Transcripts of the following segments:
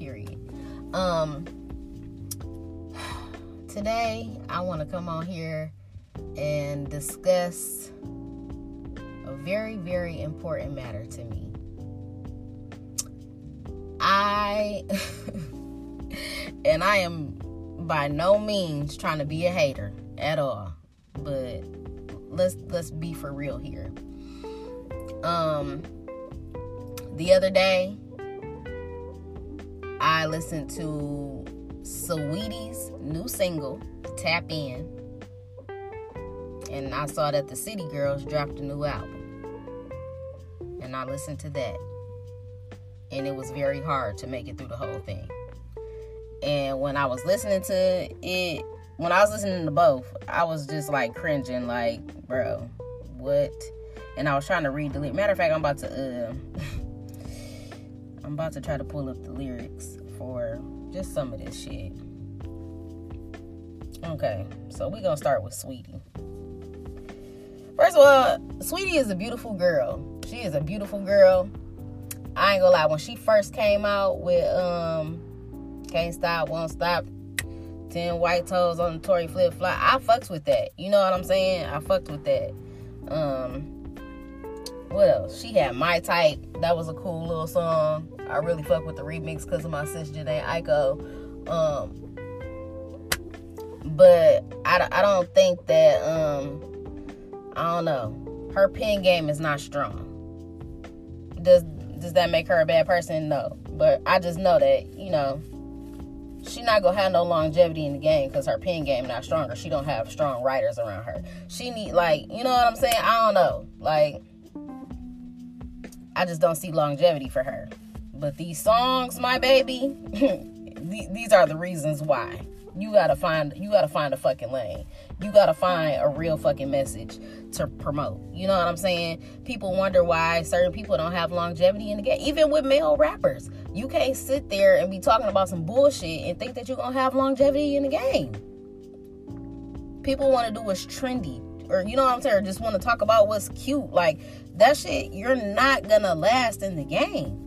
Period. Um today I want to come on here and discuss a very, very important matter to me. I and I am by no means trying to be a hater at all. But let's let's be for real here. Um the other day I listened to Saweetie's new single, Tap In. And I saw that the City Girls dropped a new album. And I listened to that and it was very hard to make it through the whole thing. And when I was listening to it, when I was listening to both, I was just like cringing, like, bro, what? And I was trying to read the lyrics. Matter of fact, I'm about to, uh, I'm about to try to pull up the lyrics for just some of this shit. Okay, so we're gonna start with Saweetie. First of all, Saweetie is a beautiful girl. She is a beautiful girl. I ain't gonna lie, when she first came out with um Can't Stop, Won't Stop, 10 white toes on the Tory flip flop, I fucked with that. You know what I'm saying? I fucked with that. Um else? She had My Type. That was a cool little song. I really fuck with the remix because of my sister Jhené Aiko. Um but I, I don't think that um I don't know. Her pen game is not strong. Does does that make her a bad person? No. But I just know that, you know, she not gonna have no longevity in the game because her pen game not stronger. She don't have strong writers around her. She need like, you know what I'm saying? I don't know. Like, I just don't see longevity for her. But these songs, my baby, these are the reasons why. You gotta find you gotta find a fucking lane. You gotta find a real fucking message to promote. You know what I'm saying? People wonder why certain people don't have longevity in the game. Even with male rappers. You can't sit there and be talking about some bullshit and think that you're gonna have longevity in the game. People wanna do what's trendy. Or you know what I'm saying? Or just wanna talk about what's cute. Like that shit, you're not gonna last in the game.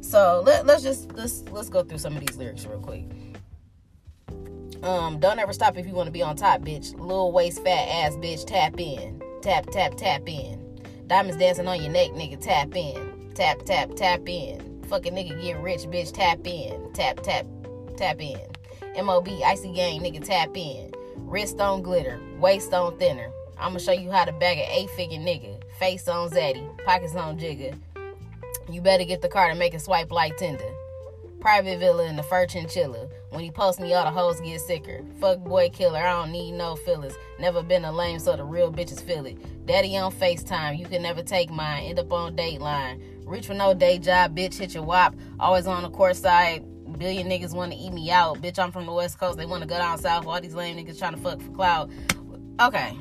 So let, let's just let's let's go through some of these lyrics real quick. Um, don't ever stop if you want to be on top, bitch. Little waist, fat ass, bitch. Tap in, tap, tap, tap in. Diamonds dancing on your neck, nigga. Tap in, tap, tap, tap in. Fucking nigga get rich, bitch. Tap in, tap, tap, tap in. Mob, icy gang, nigga. Tap in. Wrist on glitter, waist on thinner. I'ma show you how to bag an eight figure nigga. Face on Zaddy, pockets on Jigga. You better get the car to make it swipe like Tinder. Private villa in the fur chinchilla. When he post me, all the hoes get sicker. Fuck boy killer, I don't need no fillers. Never been a lame, so the real bitches feel it. Daddy on FaceTime, you can never take mine. End up on Dateline. Reach for no day job, bitch, hit your wop. Always on the court side. Billion niggas want to eat me out. Bitch, I'm from the West Coast. They want to go down south. All these lame niggas trying to fuck for clout. Okay.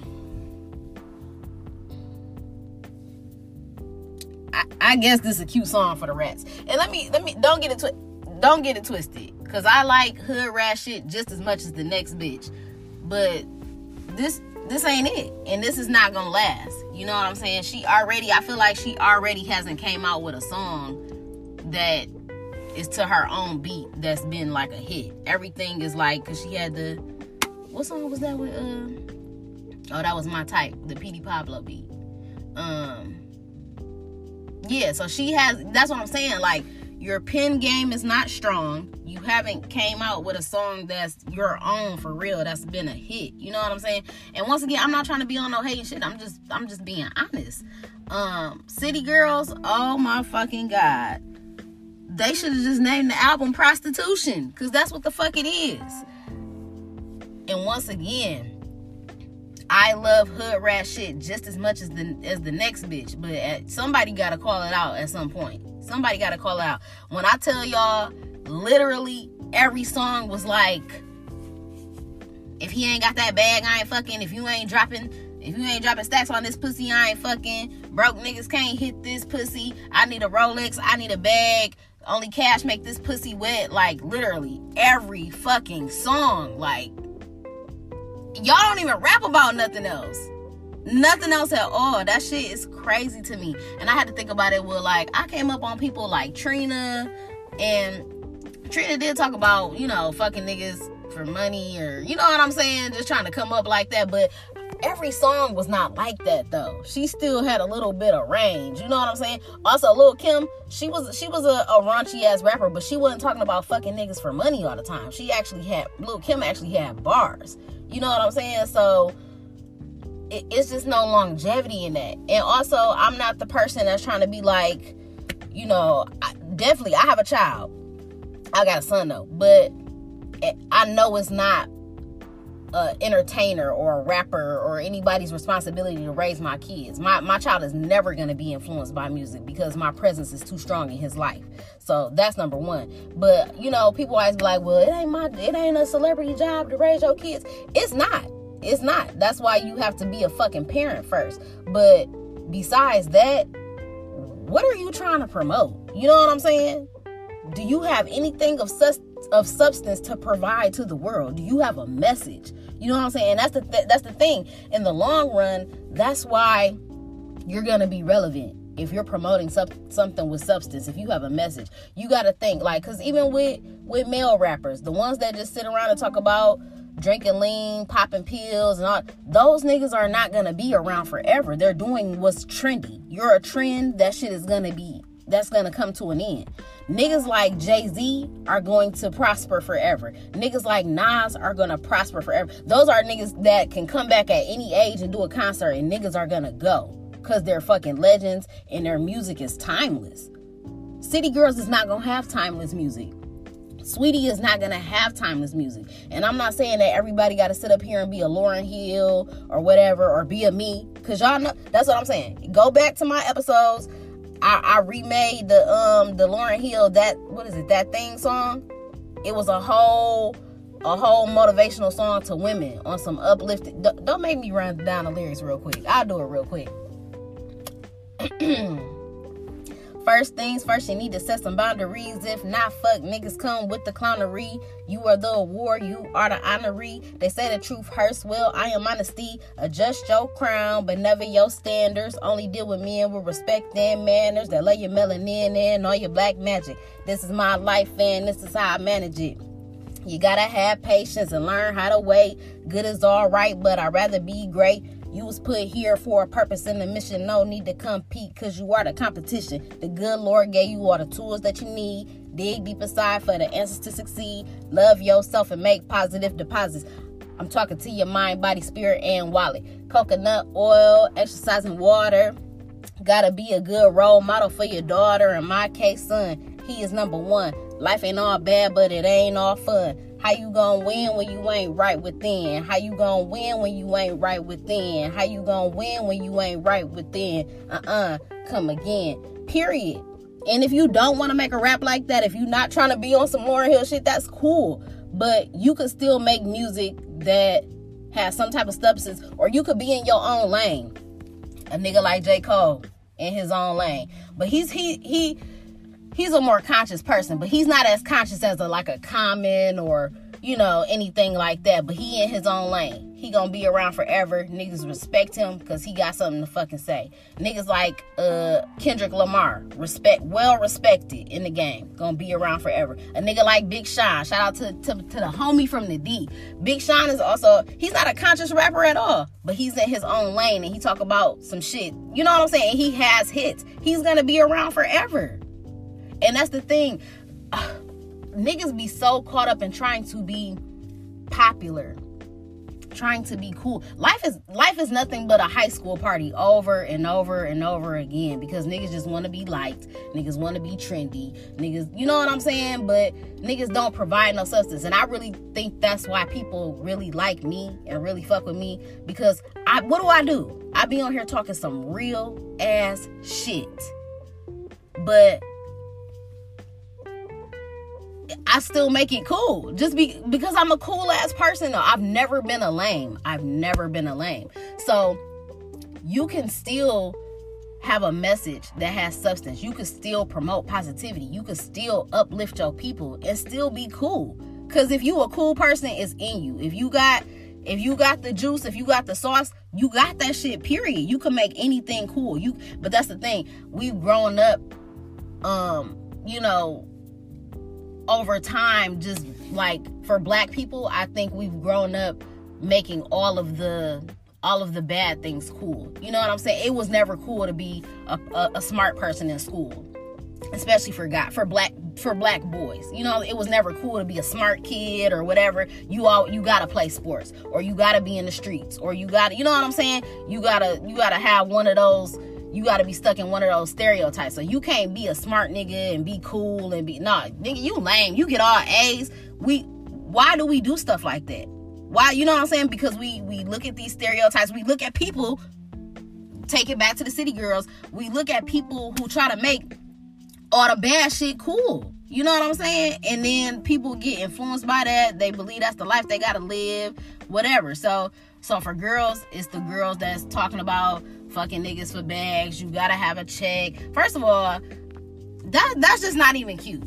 I, I guess this is a cute song for the rats. And let me let me don't get it twi- don't get it twisted. Cause I like hood rat shit just as much as the next bitch. But this this ain't it. And this is not gonna last. You know what I'm saying? She already I feel like she already hasn't came out with a song that is to her own beat that's been like a hit. Everything is like cause she had the what song was that with uh oh that was my type, the Petey Pablo beat. Um yeah, so she has that's what I'm saying. Like your pen game is not strong. You haven't came out with a song that's your own for real. That's been a hit. You know what I'm saying? And once again, I'm not trying to be on no hating shit. I'm just I'm just being honest. Um, City Girls, oh my fucking god. They should have just named the album Prostitution, because that's what the fuck it is. And once again, I love hood rat shit just as much as the as the next bitch, but at, somebody gotta call it out at some point. Somebody gotta call it out. When I tell y'all, literally every song was like, if he ain't got that bag, I ain't fucking. If you ain't dropping, if you ain't dropping stacks on this pussy, I ain't fucking. Broke niggas can't hit this pussy. I need a Rolex. I need a bag. Only cash make this pussy wet. Like literally every fucking song. Like y'all don't even rap about nothing else. Nothing else at all. That shit is crazy to me. And I had to think about it with like I came up on people like Trina and Trina did talk about, you know, fucking niggas for money or you know what I'm saying, just trying to come up like that. But every song was not like that though. She still had a little bit of range. You know what I'm saying? Also, Lil Kim, she was she was a, a raunchy ass rapper, but she wasn't talking about fucking niggas for money all the time. She actually had Lil Kim actually had bars. You know what I'm saying? So it, it's just no longevity in that. And also, I'm not the person that's trying to be like, you know, I, definitely I have a child. I got a son though, but eh, I know it's not a entertainer or a rapper or anybody's responsibility to raise my kids. My my child is never going to be influenced by music because my presence is too strong in his life. So that's number 1. But, you know, people always be like, "Well, it ain't my it ain't a celebrity job to raise your kids." It's not. It's not. That's why you have to be a fucking parent first. But besides that, what are you trying to promote? You know what I'm saying? Do you have anything of sus- of substance to provide to the world? Do you have a message? You know what I'm saying? That's the th- that's the thing. In the long run, that's why you're gonna be relevant if you're promoting sub- something with substance. If you have a message, you got to think like, cause even with with male rappers, the ones that just sit around and talk about drinking lean, popping pills, and all those niggas are not gonna be around forever. They're doing what's trendy. You're a trend. That shit is gonna be that's gonna come to an end. Niggas like Jay Z are going to prosper forever. Niggas like Nas are gonna prosper forever. Those are niggas that can come back at any age and do a concert, and niggas are gonna go because they're fucking legends and their music is timeless. City Girls is not gonna have timeless music. Saweetie is not gonna have timeless music. And I'm not saying that everybody gotta sit up here and be a Lauryn Hill or whatever or be a me. Cause y'all know that's what I'm saying. Go back to my episodes I, I remade the um the Lauryn Hill that what is it that thing song? It was a whole a whole motivational song to women on some uplifted. Don't make me run down the lyrics real quick. I'll do it real quick. First things first, you need to set some boundaries. If not, fuck niggas come with the clownery. You are the award, you are the honoree. They say the truth hurts. Well, I am honesty. Adjust your crown, but never your standards. Only deal with men with respect and manners that lay your melanin in all your black magic. This is my life, and this is how I manage it. You gotta have patience and learn how to wait. Good is all right, but I'd rather be great. You was put here for a purpose and a mission. No need to compete because you are the competition. The good Lord gave you all the tools that you need. Dig deep inside for the answers to succeed. Love yourself and make positive deposits. I'm talking to your mind, body, spirit, and wallet. Coconut oil, exercising water. Gotta be a good role model for your daughter. In my case, son, he is number one. Life ain't all bad, but it ain't all fun. How you gonna win when you ain't right within? How you gonna win when you ain't right within? How you gonna win when you ain't right within? Uh-uh. Come again. Period. And if you don't want to make a rap like that, if you're not trying to be on some Lauryn Hill shit, that's cool. But you could still make music that has some type of substance, or you could be in your own lane. A nigga like J. Cole in his own lane. But he's he he he's a more conscious person, but he's not as conscious as a like a Common or you know anything like that. But he in his own lane. He gonna be around forever. Niggas respect him because he got something to fucking say. Niggas like uh Kendrick Lamar, respect, well respected in the game, gonna be around forever. A nigga like Big Sean, shout out to, to to the homie from the D. Big Sean is also he's not a conscious rapper at all, but he's in his own lane and he talk about some shit. You know what I'm saying? He has hits. He's gonna be around forever. And that's the thing. Ah, niggas be so caught up in trying to be popular trying to be cool. Life is life is nothing but a high school party over and over and over again because niggas just want to be liked, niggas want to be trendy, niggas, you know what I'm saying? But niggas don't provide no substance, and I really think that's why people really like me and really fuck with me because I what do I do? I be on here talking some real ass shit, but I still make it cool just be because I'm a cool ass person. Though I've never been a lame. I've never been a lame. So you can still have a message that has substance. You can still promote positivity. You can still uplift your people and still be cool. Cause if you a cool person, it's in you. If you got if you got the juice, if you got the sauce, you got that shit, period. You can make anything cool. You but that's the thing. We've grown up um, you know, over time just like for black people i think we've grown up making all of the all of the bad things cool you know what i'm saying it was never cool to be a, a, a smart person in school especially for God, for black for black boys. You know, it was never cool to be a smart kid or whatever. You all you gotta play sports or you gotta be in the streets or you gotta you know what I'm saying? You gotta you gotta have one of those you got to be stuck in one of those stereotypes. So you can't be a smart nigga and be cool and be nah, nigga, you lame. You get all A's. We why do we do stuff like that? Why you know what I'm saying? Because we we look at these stereotypes. We look at people. Take it back to the city girls. We look at people who try to make all the bad shit cool. You know what I'm saying? And then people get influenced by that. They believe that's the life they gotta live, whatever. So so for girls, it's the girls that's talking about fucking niggas for bags. You gotta have a check. First of all, that that's just not even cute.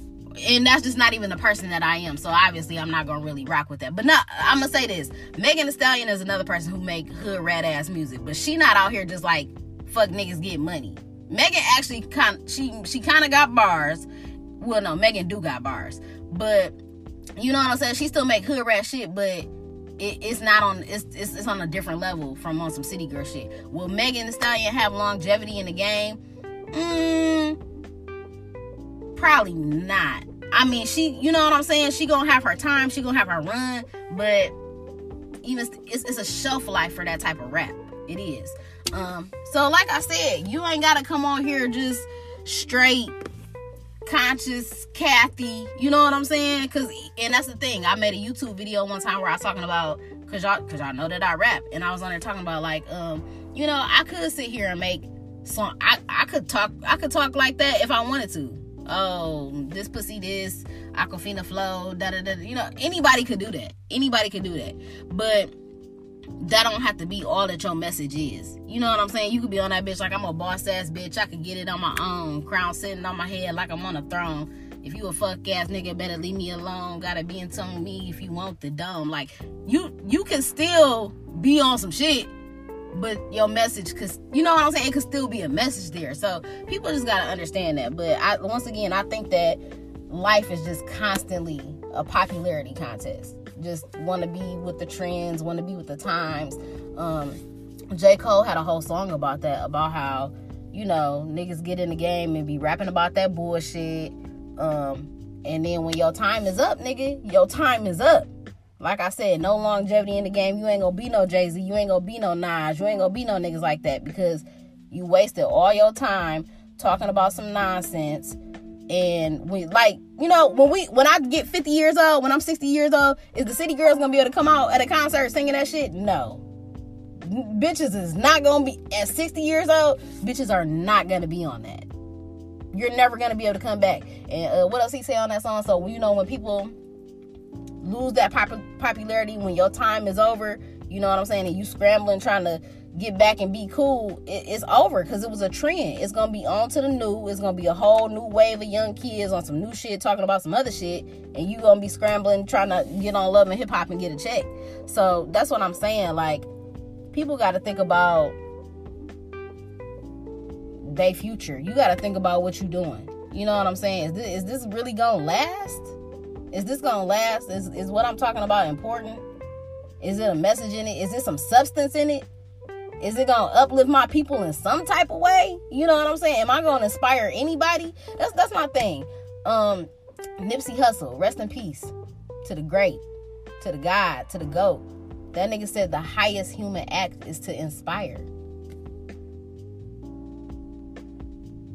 And that's just not even the person that I am. So obviously I'm not gonna really rock with that. But no, I'm gonna say this. Megan Thee Stallion is another person who make hood rat ass music. But she not out here just like fuck niggas get money. Megan actually kind she she kind of got bars. Well, no, Megan do got bars, but you know what I'm saying. She still make hood rat shit, but it, it's not on it's, it's, it's on a different level from on some city girl shit. Will Megan Thee Stallion have longevity in the game? Mm, probably not. I mean, she, you know what I'm saying? She gonna have her time. She gonna have her run, but even it's, it's a shelf life for that type of rap. It is. Um, so like I said, you ain't gotta come on here just straight conscious Kathy. You know what I'm saying? Cause and that's the thing. I made a YouTube video one time where I was talking about cause y'all cause y'all know that I rap. And I was on there talking about like, um, you know, I could sit here and make song I, I could talk I could talk like that if I wanted to. Oh, this pussy this, Aquafina flow, da da da. You know, anybody could do that. Anybody could do that. But that don't have to be all that your message is. You know what I'm saying? You could be on that bitch like I'm a boss ass bitch. I could get it on my own. Crown sitting on my head like I'm on a throne. If you a fuck ass nigga, better leave me alone. Gotta be in tune me if you want the dome. Like you you can still be on some shit, but your message cause you know what I'm saying? It could still be a message there. So people just gotta understand that. But I once again I think that life is just constantly a popularity contest just want to be with the trends, want to be with the times. Um, J. Cole had a whole song about that, about how, you know, niggas get in the game and be rapping about that bullshit. Um, and then when your time is up, nigga, your time is up. Like I said, no longevity in the game. You ain't gonna be no Jay Z. You ain't gonna be no Nas. You ain't gonna be no niggas like that because you wasted all your time talking about some nonsense and we like you know when we when i get 50 years old when i'm 60 years old is the city girls gonna be able to come out at a concert singing that shit? No. Bitches is not gonna be at 60 years old bitches are not gonna be on that. You're never gonna be able to come back. And uh, what else he say on that song? So you know when people lose that pop- popularity when your time is over you know what i'm saying and you scrambling trying to get back and be cool, it, it's over because it was a trend. It's gonna be on to the new. It's gonna be a whole new wave of young kids on some new shit talking about some other shit, and you gonna be scrambling trying to get on love and hip hop and get a check. So that's what I'm saying. Like, people got to think about their future. You got to think about what you're doing. You know what I'm saying? Is this, is this really gonna last? Is this gonna last? Is is what I'm talking about important? Is it a message in it? Is there some substance in it? Is it gonna uplift my people in some type of way? You know what I'm saying? Am I gonna inspire anybody? That's that's my thing. Um, Nipsey Hussle, rest in peace to the great, to the God, to the GOAT. That nigga said the highest human act is to inspire.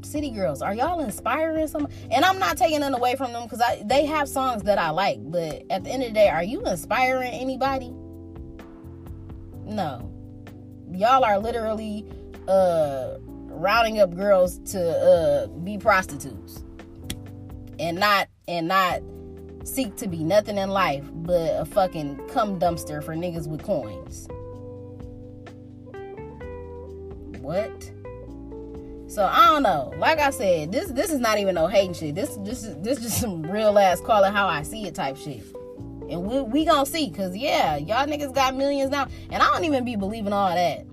City Girls, are y'all inspiring some? And I'm not taking them away from them because they have songs that I like. But at the end of the day, are you inspiring anybody? No. Y'all are literally uh rounding up girls to uh be prostitutes and not and not seek to be nothing in life but a fucking cum dumpster for niggas with coins. What? So I don't know. Like I said, this this is not even no hating shit. This this is this is some real ass call it how I see it type shit. And we we gonna see, cause yeah, y'all niggas got millions now, and I don't even be believing all that.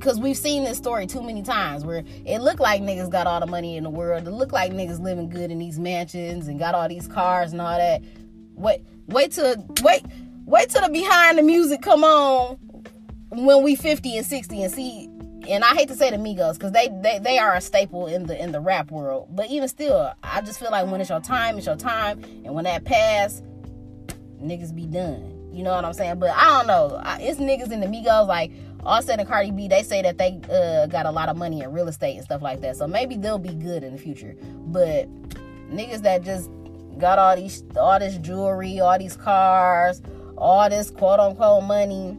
Cause we've seen this story too many times where it looked like niggas got all the money in the world. It looked like niggas living good in these mansions and got all these cars and all that. Wait, wait till wait, wait till the behind the music come on when we 50 and 60 and see and I hate to say the Migos because they, they they are a staple in the in the rap world. But even still, I just feel like when it's your time, it's your time, and when that pass, niggas be done. You know what I'm saying? But I don't know. It's niggas in the Migos like Offset and Cardi B. They say that they uh, got a lot of money in real estate and stuff like that. So maybe they'll be good in the future. But niggas that just got all these all this jewelry, all these cars, all this quote unquote money,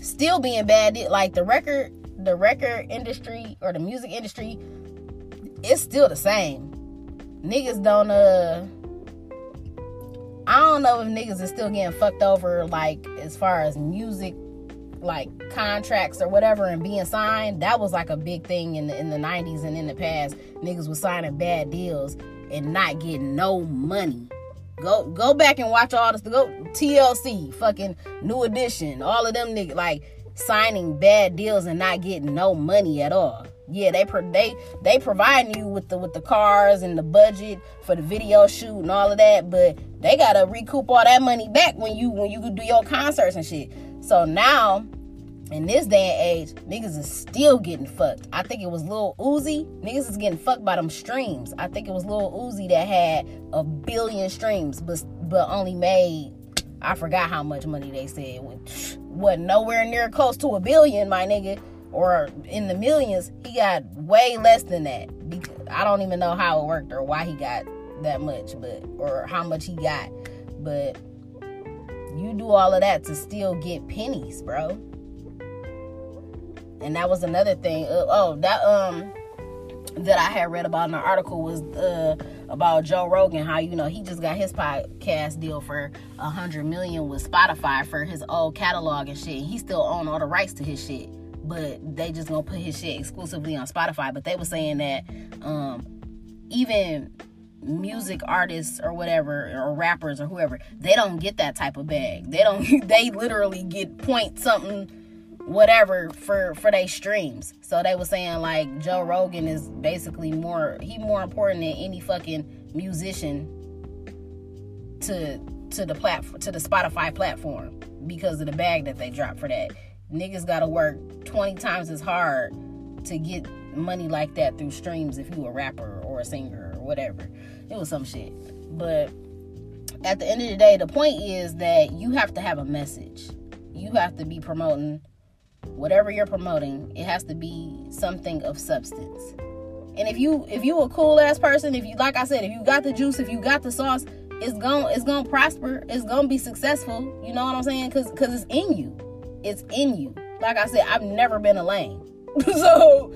still being bad. Like the record the record industry or the music industry, it's still the same. Niggas don't uh I don't know if niggas is still getting fucked over like as far as music like contracts or whatever and being signed. That was like a big thing in the in the 90s and in the past. Niggas was signing bad deals and not getting no money. Go go back and watch all this. Go TLC, fucking New Edition, all of them niggas like signing bad deals and not getting no money at all. Yeah, they they they providing you with the with the cars and the budget for the video shoot and all of that, but they gotta recoup all that money back when you when you do your concerts and shit. So now, in this day and age, niggas is still getting fucked. I think it was Lil Uzi. Niggas is getting fucked by them streams. I think it was Lil Uzi that had a billion streams, but but only made I forgot how much money they said. What nowhere near close to a billion, my nigga, or in the millions. He got way less than that. I don't even know how it worked or why he got that much, but or how much he got. But you do all of that to still get pennies, bro. And that was another thing. Uh, oh, that um that I had read about in the article was uh, about Joe Rogan, how you know he just got his podcast deal for a hundred million with Spotify for his old catalog and shit. He still own all the rights to his shit, but they just gonna put his shit exclusively on Spotify. But they were saying that um, even music artists or whatever or rappers or whoever they don't get that type of bag they don't they literally get point something whatever for for their streams. So they were saying like Joe Rogan is basically more he more important than any fucking musician to to the platform to the Spotify platform because of the bag that they drop for that. Niggas gotta work 20 times as hard to get money like that through streams if you a rapper or a singer or whatever. It was some shit. But at the end of the day, the point is that you have to have a message. You have to be promoting whatever you're promoting, it has to be something of substance. And if you if you a cool ass person, if you like I said, if you got the juice, if you got the sauce, it's going it's going to prosper. It's going to be successful. You know what I'm saying? Cuz cuz it's in you. It's in you. Like I said, I've never been a lame. so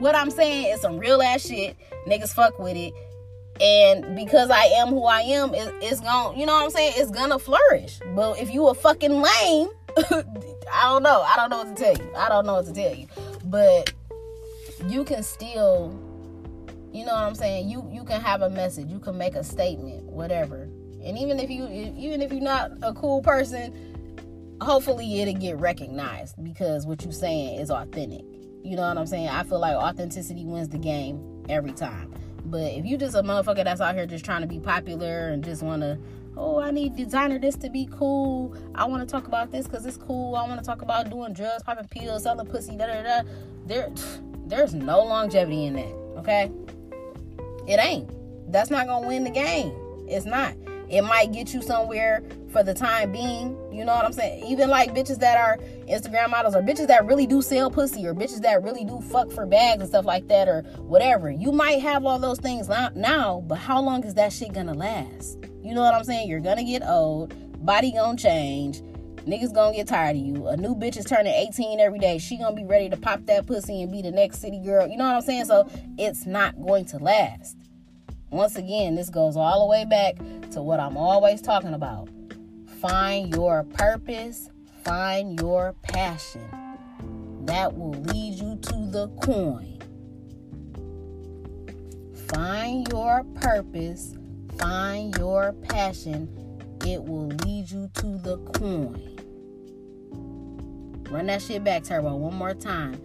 what I'm saying is some real ass shit. Niggas fuck with it. And because I am who I am, it, it's going, to you know what I'm saying? It's gonna flourish. But if you a fucking lame, I don't know. I don't know what to tell you. I don't know what to tell you. But you can still you know what I'm saying? You you can have a message. You can make a statement, whatever. And even if you even if you're not a cool person, hopefully it'll get recognized because what you're saying is authentic. You know what I'm saying? I feel like authenticity wins the game every time. But if you just a motherfucker that's out here just trying to be popular and just want to oh, I need designer this to be cool. I want to talk about this because it's cool. I want to talk about doing drugs, popping pills, selling pussy, da da da. There, there's no longevity in that. Okay, It ain't. That's not gonna win the game. It's not. It might get you somewhere for the time being. You know what I'm saying? Even like bitches that are Instagram models or bitches that really do sell pussy or bitches that really do fuck for bags and stuff like that or whatever. You might have all those things now, but how long is that shit gonna last? You know what I'm saying? You're gonna get old, body gonna change, niggas gonna get tired of you. A new bitch is turning 18 every day. She gonna be ready to pop that pussy and be the next city girl. You know what I'm saying? So it's not going to last. Once again, this goes all the way back to what I'm always talking about. Find your purpose, find your passion. That will lead you to the coin. Find your purpose, find your passion. It will lead you to the coin. Run that shit back, Turbo, one more time.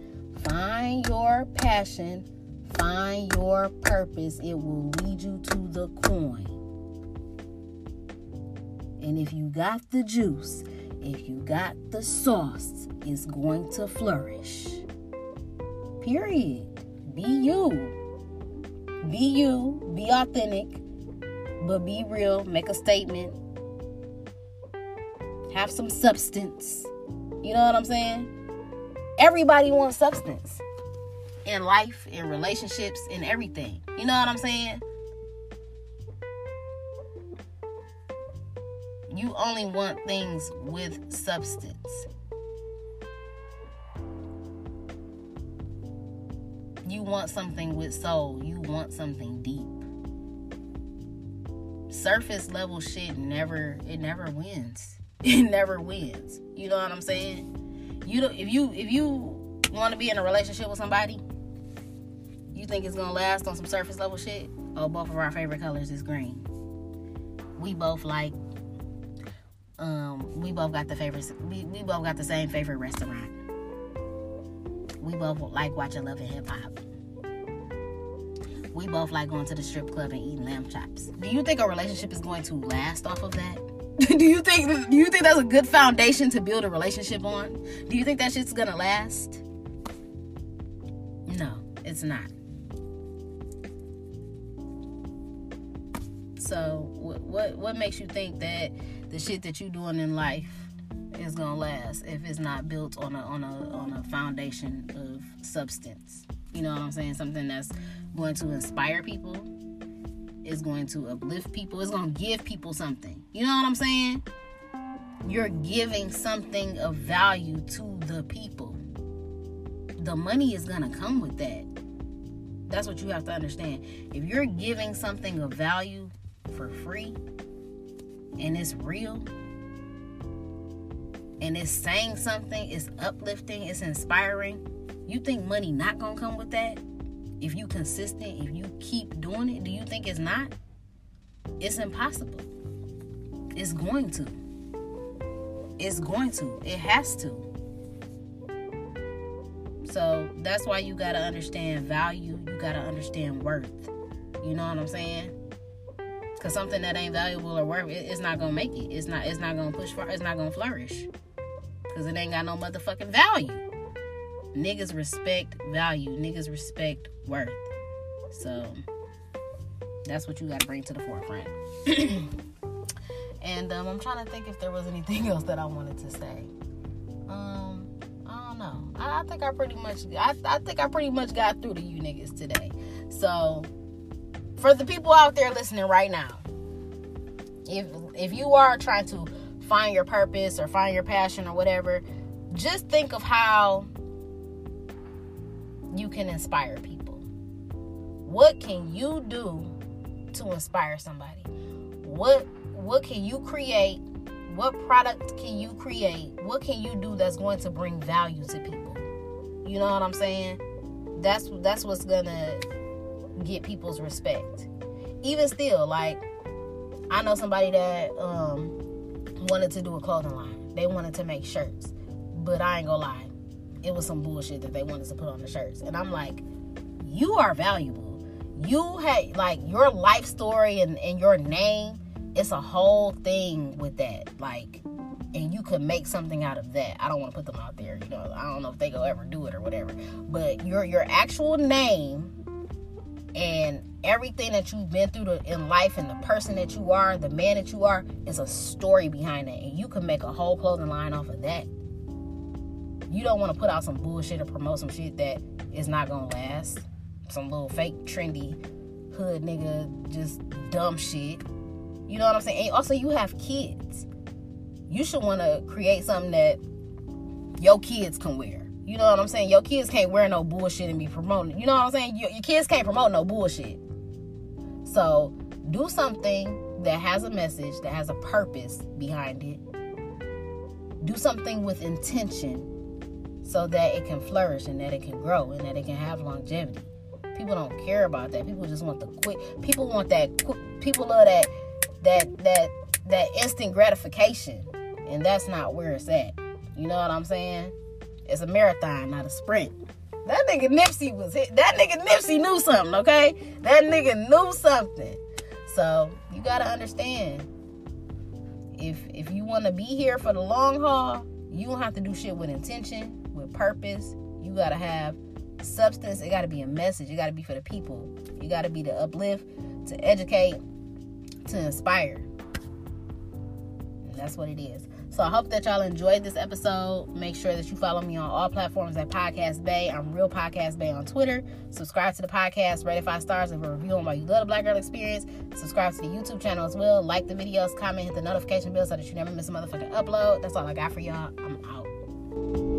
Find your passion, Find your purpose, it will lead you to the coin. And if you got the juice, if you got the sauce, it's going to flourish. Period. Be you. Be you. Be authentic. But be real. Make a statement. Have some substance. You know what I'm saying? Everybody wants substance in life, in relationships, in everything. You know what I'm saying? You only want things with substance. You want something with soul. You want something deep. Surface level shit never it never wins. It never wins. You know what I'm saying? You don't if you if you want to be in a relationship with somebody you think it's gonna last on some surface level shit? Oh, both of our favorite colors is green. We both like. Um, we both got the favorite. We, we both got the same favorite restaurant. We both like watching Love and Hip Hop. We both like going to the strip club and eating lamb chops. Do you think a relationship is going to last off of that? do you think do you think that's a good foundation to build a relationship on? Do you think that shit's gonna last? No, it's not. So what what what makes you think that the shit that you're doing in life is gonna last if it's not built on a on a on a foundation of substance? You know what I'm saying? Something that's going to inspire people, is going to uplift people, it's gonna give people something. You know what I'm saying? You're giving something of value to the people. The money is gonna come with that. That's what you have to understand. If you're giving something of value for free and it's real and it's saying something, it's uplifting, it's inspiring, you think money not gonna come with that? If you consistent, if you keep doing it, do you think it's not? It's impossible. It's going to. It's going to. It has to. So that's why you gotta understand value. You gotta understand worth. You know what I'm saying? Cause something that ain't valuable or worth it, it's not gonna make it. It's not. It's not gonna push far. It's not gonna flourish. Cause it ain't got no motherfucking value. Niggas respect value. Niggas respect worth. So that's what you gotta bring to the forefront. and um, I'm trying to think if there was anything else that I wanted to say. Um, I don't know. I, I think I pretty much. I, I think I pretty much got through to you niggas today. So for the people out there listening right now, if if you are trying to find your purpose or find your passion or whatever, just think of how you can inspire people. What can you do to inspire somebody? What what can you create? What product can you create? What can you do that's going to bring value to people? You know what I'm saying? That's that's what's gonna get people's respect. Even still, like I know somebody that um, wanted to do a clothing line. They wanted to make shirts, but I ain't gonna lie, it was some bullshit that they wanted to put on the shirts, and I'm like, you are valuable. You had like your life story and, and your name. It's a whole thing with that, like, and you could make something out of that. I don't want to put them out there, you know. I don't know if they go ever do it or whatever, but your your actual name and everything that you've been through in life and the person that you are, the man that you are, is a story behind it. And you can make a whole clothing line off of that. You don't want to put out some bullshit or promote some shit that is not gonna last. Some little fake trendy hood nigga, just dumb shit. You know what I'm saying? And also, you have kids. You should want to create something that your kids can wear. You know what I'm saying? Your kids can't wear no bullshit and be promoting. You know what I'm saying? Your, your kids can't promote no bullshit. So do something that has a message, that has a purpose behind it. Do something with intention so that it can flourish and that it can grow and that it can have longevity. People don't care about that. People just want the quick. People want that quick. People love that that that that instant gratification, and that's not where it's at. You know what I'm saying? It's a marathon, not a sprint. That nigga Nipsey was hit. That nigga Nipsey knew something, okay? That nigga knew something. So you gotta understand. If if you wanna be here for the long haul, you don't have to do shit with intention, purpose. You gotta have substance. It gotta be a message. It gotta be for the people. You gotta be to uplift, to educate, to inspire. And that's what it is. So I hope that y'all enjoyed this episode. Make sure that you follow me on all platforms at Podcast Bay. I'm Real Podcast Bay on Twitter. Subscribe to the podcast, rate it five stars, and review on why you love the Black Girl Experience. Subscribe to the YouTube channel as well. Like the videos, comment, hit the notification bell so that you never miss a motherfucking upload. That's all I got for y'all. I'm